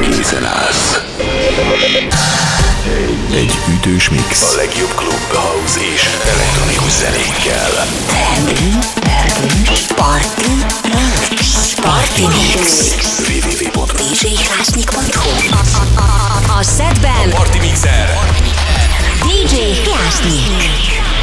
készen állsz. Egy ütős mix. A legjobb klub, house és elektronikus zenékkel. Party Mix. Party Mix. www.djhlásnyik.hu A, a, a, a, a. A Party Mixer. DJ Hlásnyik.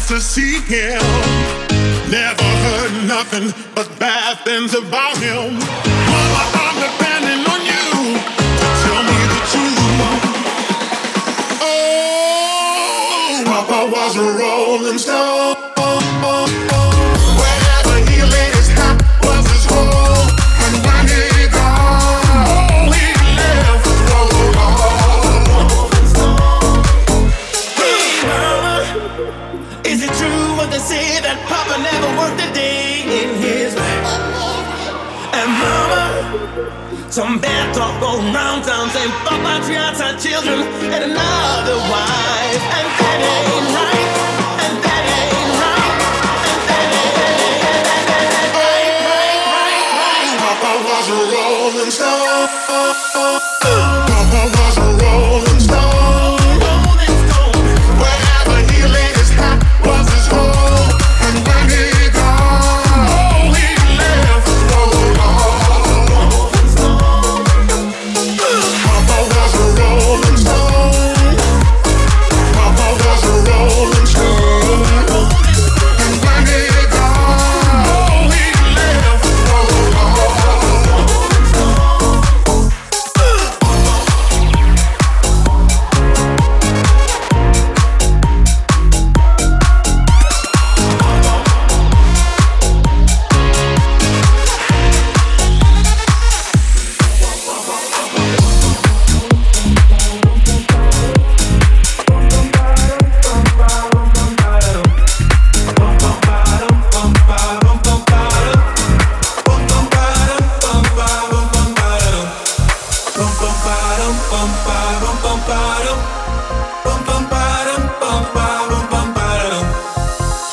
chance to see him. Never heard nothing but bad things about him. Mama, I'm depending on you to tell me the truth. Oh, Papa was a rolling stone. go round towns and for patriots and children and another one.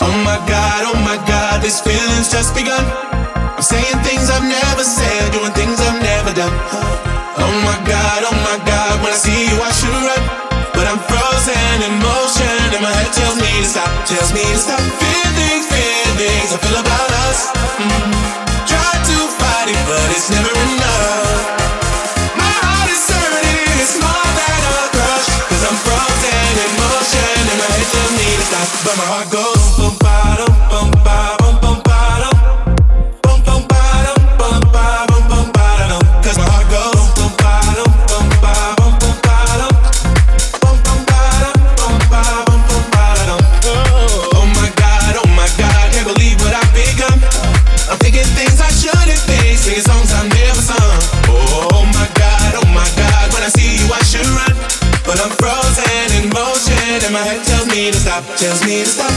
Oh my god, oh my god, this feeling's just begun. I'm saying things I've never said, doing things I've never done. Oh my god, oh my god, when I see you, I should run. But I'm frozen in motion, and my head tells me to stop, tells me stop. Feelings, feelings, I feel about. but my heart goes. tells me to stop.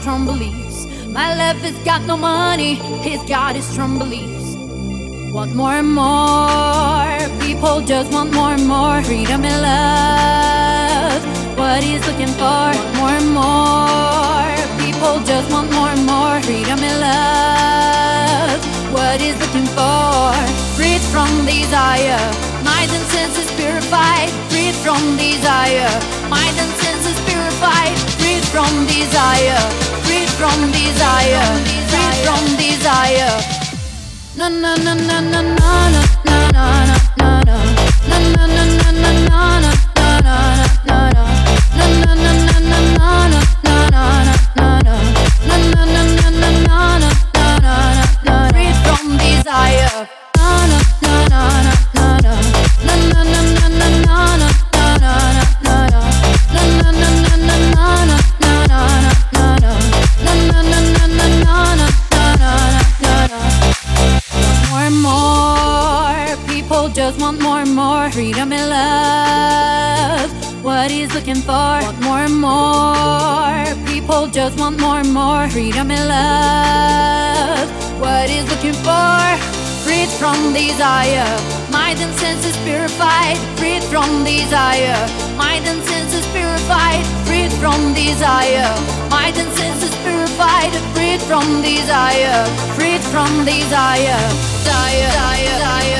strong beliefs. My love has got no money, he's got his strong beliefs. Want more and more, people just want more and more freedom and love. What he's looking for, want more and more, people just want more and more freedom and love. What he's looking for, freed from desire, mind and senses purified, freed from desire, from desire free from desire, free from desire. Na na na na na na na na na na na na na na na na na freedom and love. What he's looking for, want more and more. People just want more and more freedom and love. What he's looking for, freed from desire. Mind and senses purified, freed from desire. Mind and senses purified, freed from desire. Mind and senses purified, freed from desire. Freed from. Desire, desire, desire, desire.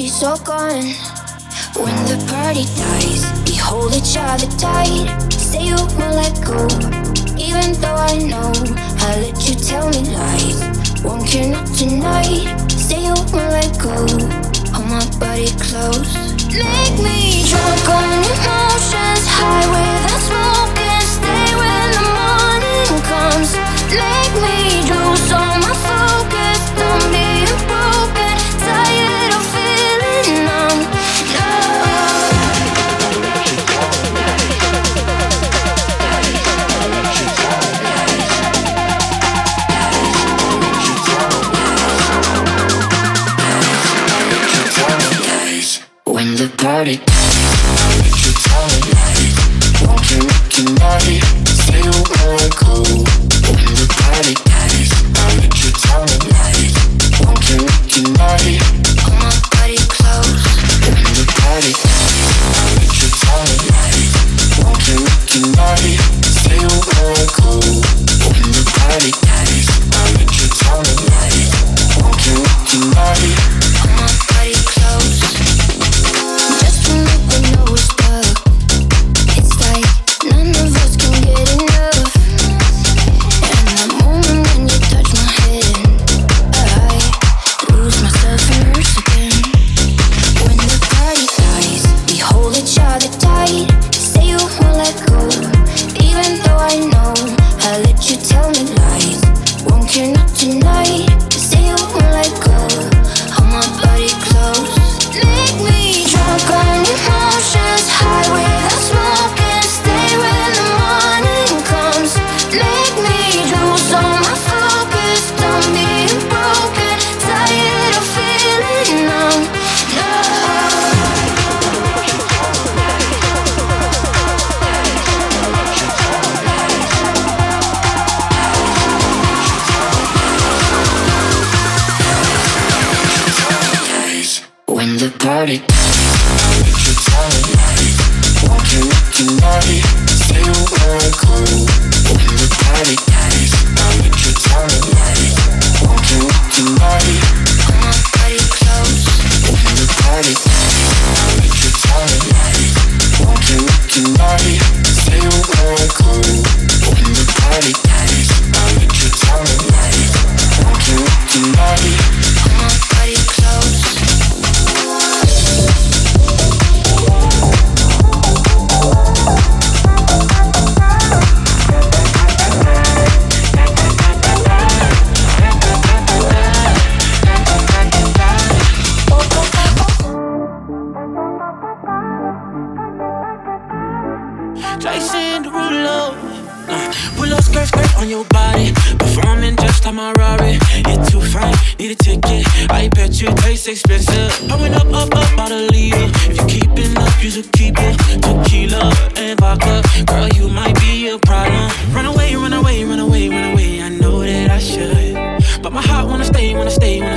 she's all gone. When the party dies, we hold each other tight. Say you won't let go, even though I know I let you tell me lies. Won't care not tonight. Say you won't let go. Hold my body close. Make me drunk on emotions, high with without smoke, and stay when the morning comes. Make me do something. when the party Make you tell a Won't you make Say you wanna go. When the party dies I let you tell Won't you Pull my body? Close. When the party dies I let you tell Won't you make Say you wanna go. When the party dies I let you tell Won't you Pull my body? Close. To keep it tequila and vodka. Girl, you might be a problem. Run away, run away, run away, run away. I know that I should, but my heart wanna stay, wanna stay. Wanna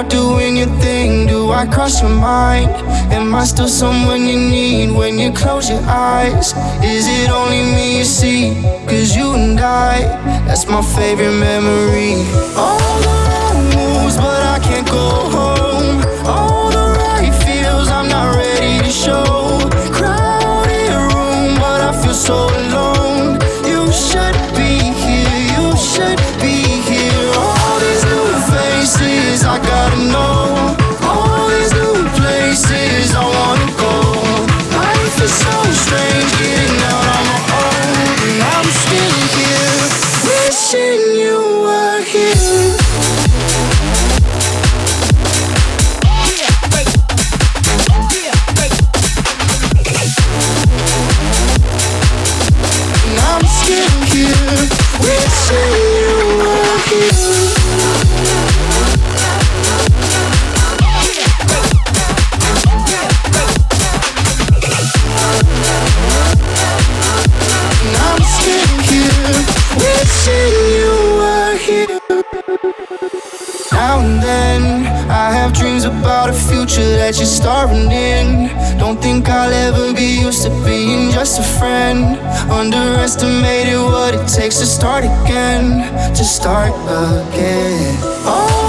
out doing your thing? Do I cross your mind? Am I still someone you need when you close your eyes? Is it only me you see? Cause you and I, that's my favorite memory. All the wrong moves, but I can't go home. All the right feels, I'm not ready to show. Crowded room, but I feel so alone. That you're starring in. Don't think I'll ever be used to being just a friend. Underestimated what it takes to start again. To start again. All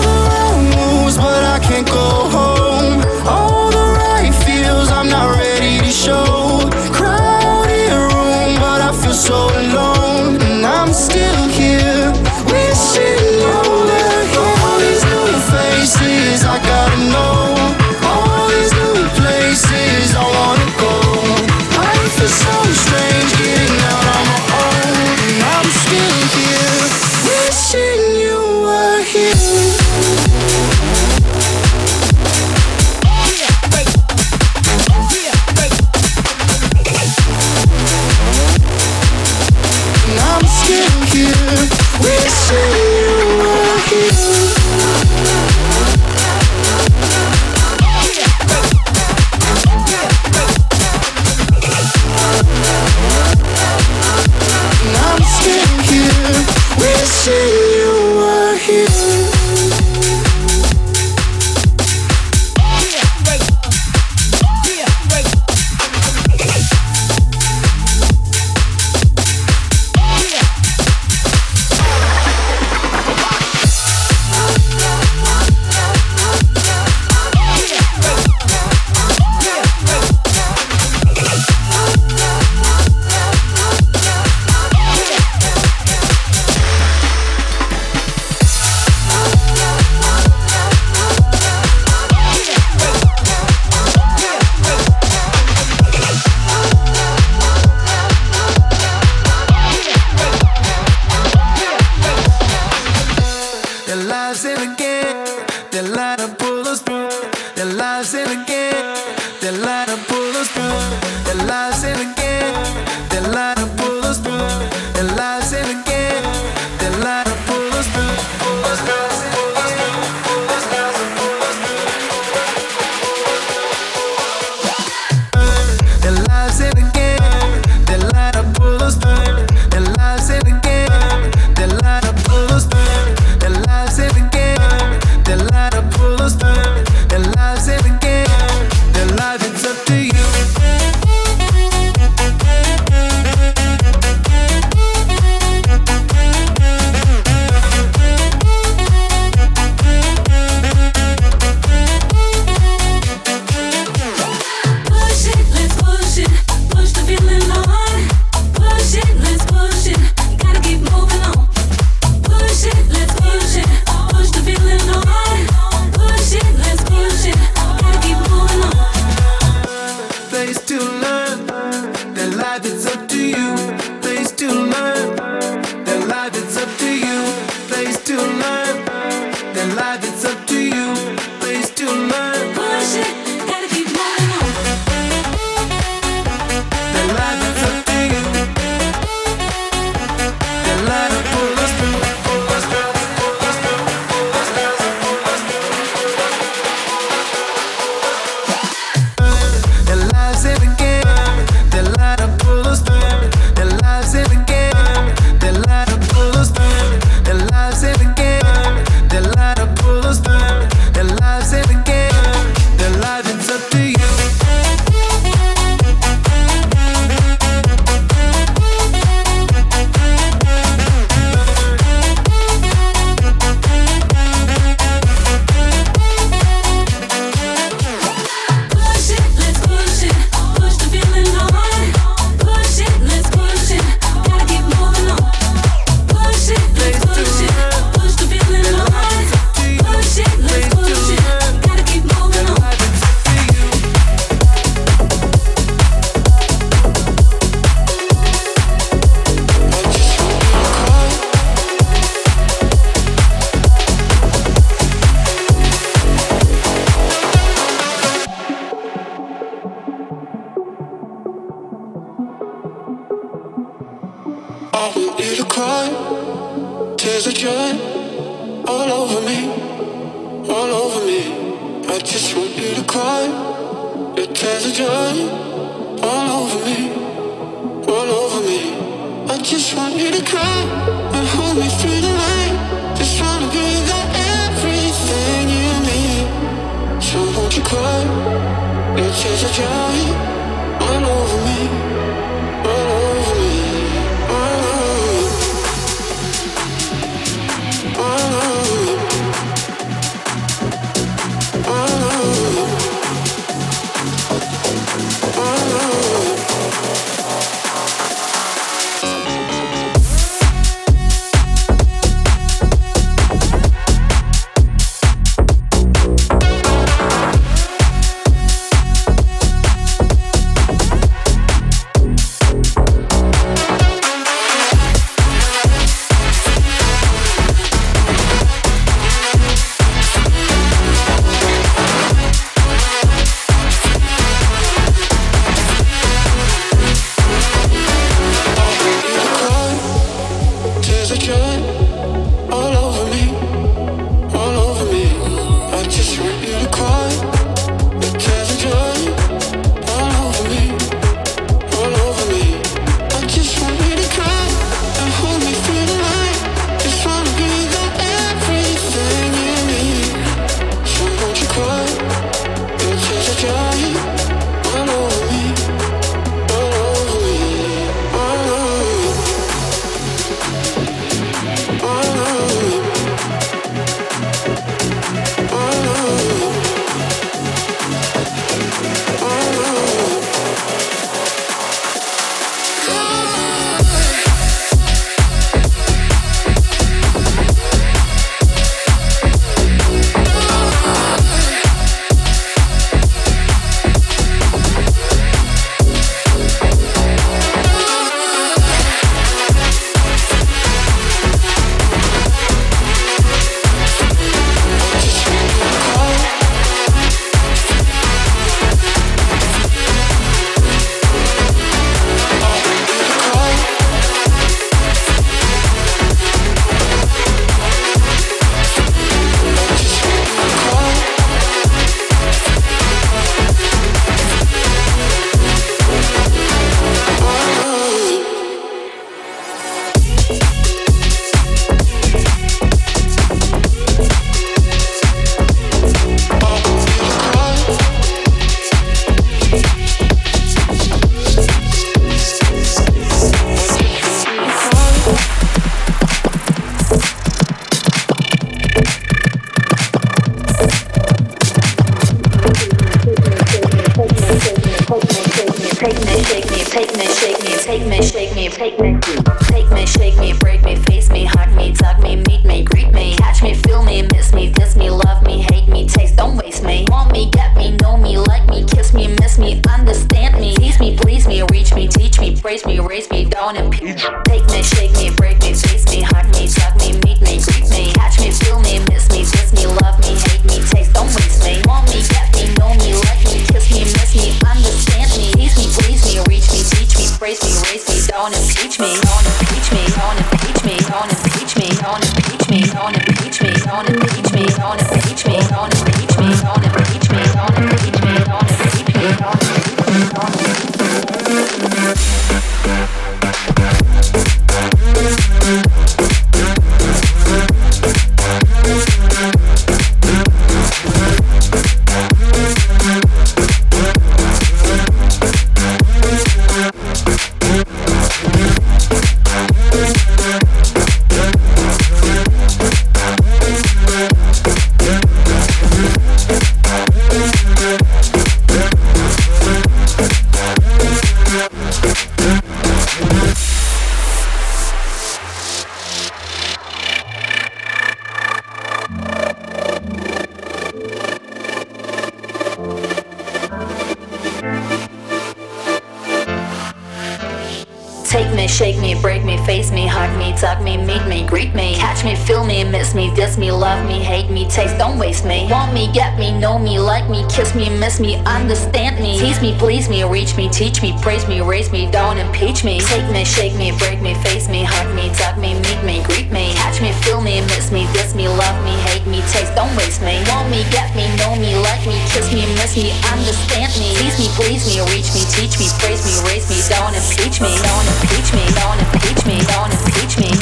Kiss me, miss me, understand me. Tease me, please me, reach me, teach me, praise me, raise me, don't impeach me. Take me, shake me, break me, face me, hug me, tug me, meet me, greet me. Catch me, feel me, miss me, diss me, love me, hate me, taste, don't waste me. Want me, get me, know me, like me, kiss me, miss me, understand me. Tease me, please me, reach me, teach me, praise me, raise me, don't impeach me. Don't impeach me, don't impeach me, don't impeach me.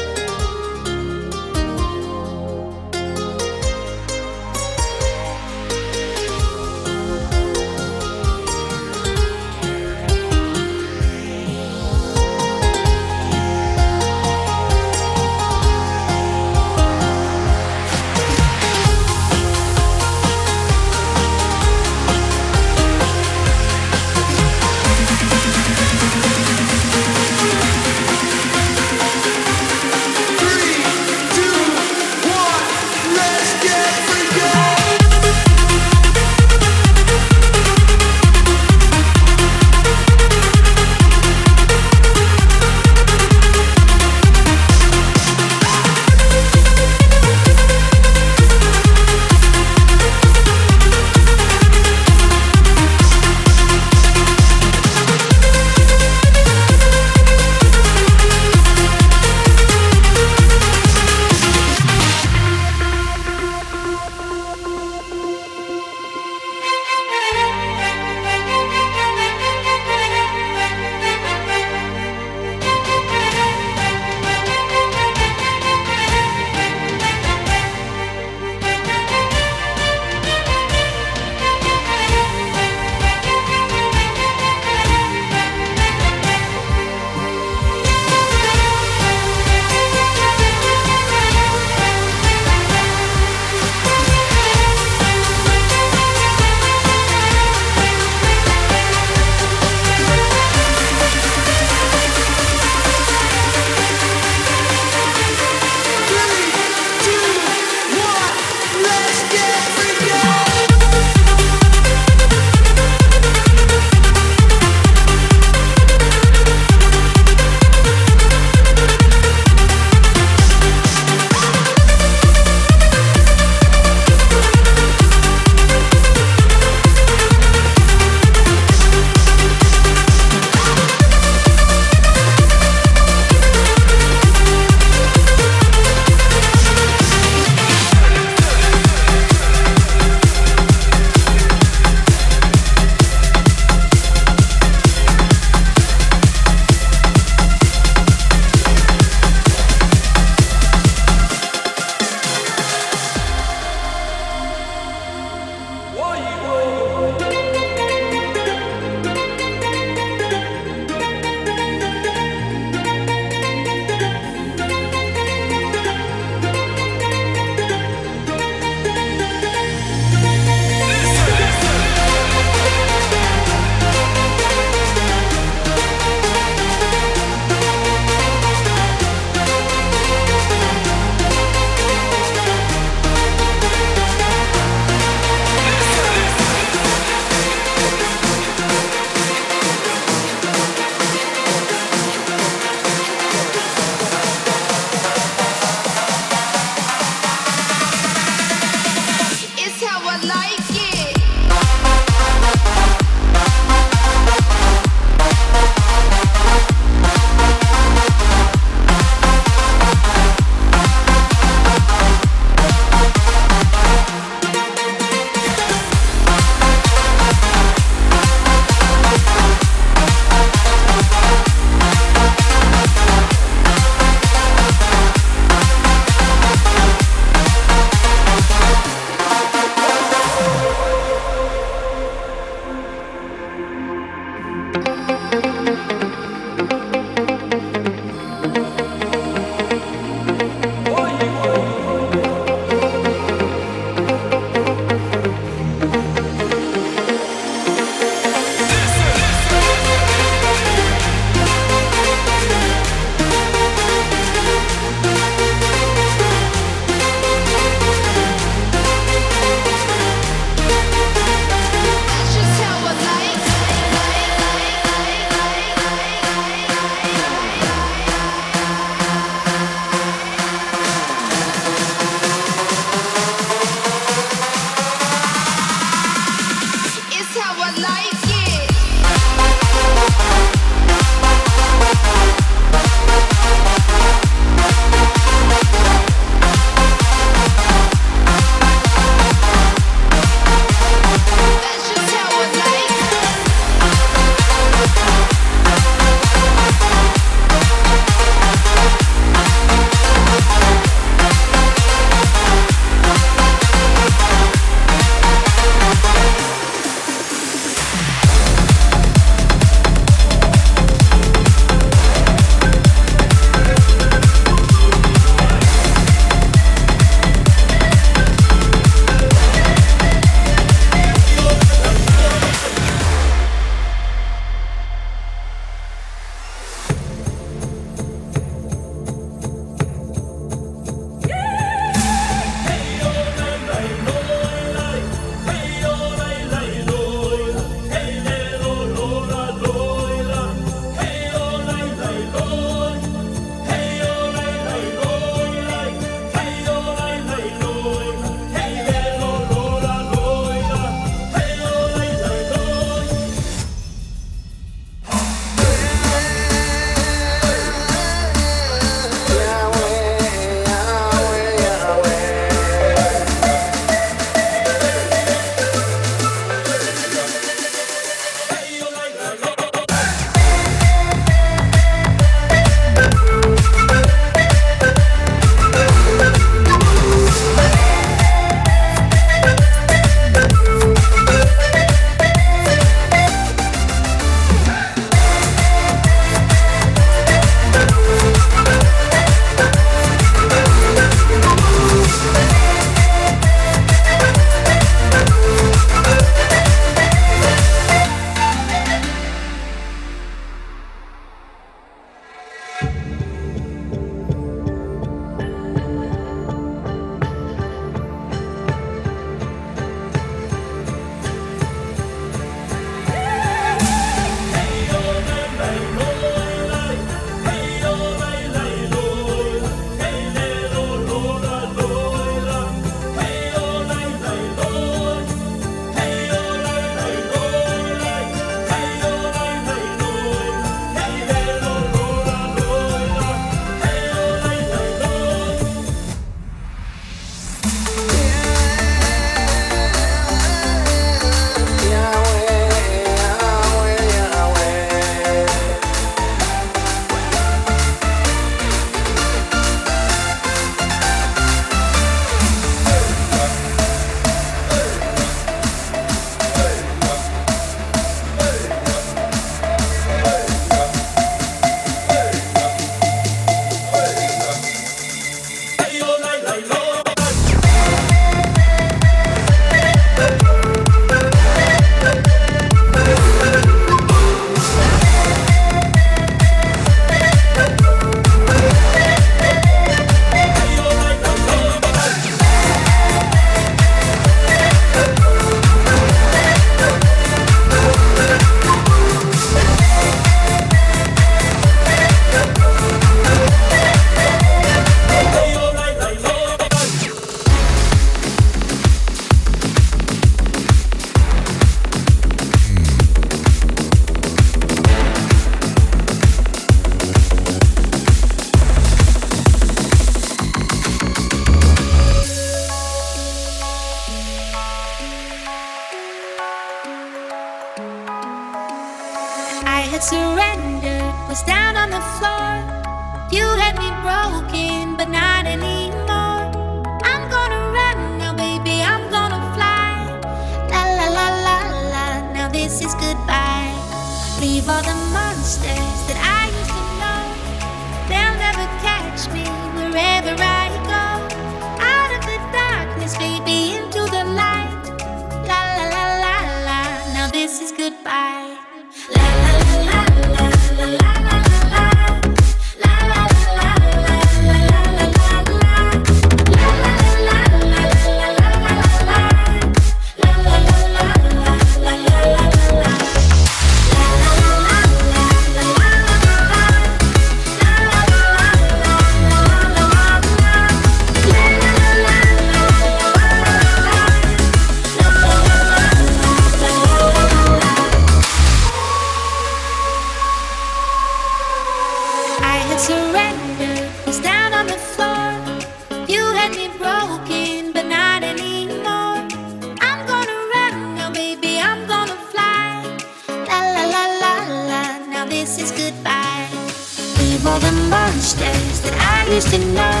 used to know.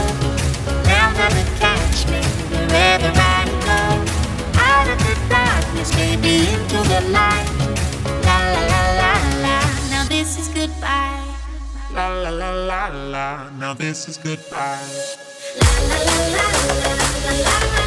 Now gonna catch me wherever I go. Out of the darkness, baby, into the light. La la la la la. Now this is goodbye. La la la la la. Now this is goodbye. La la la la la la la. la.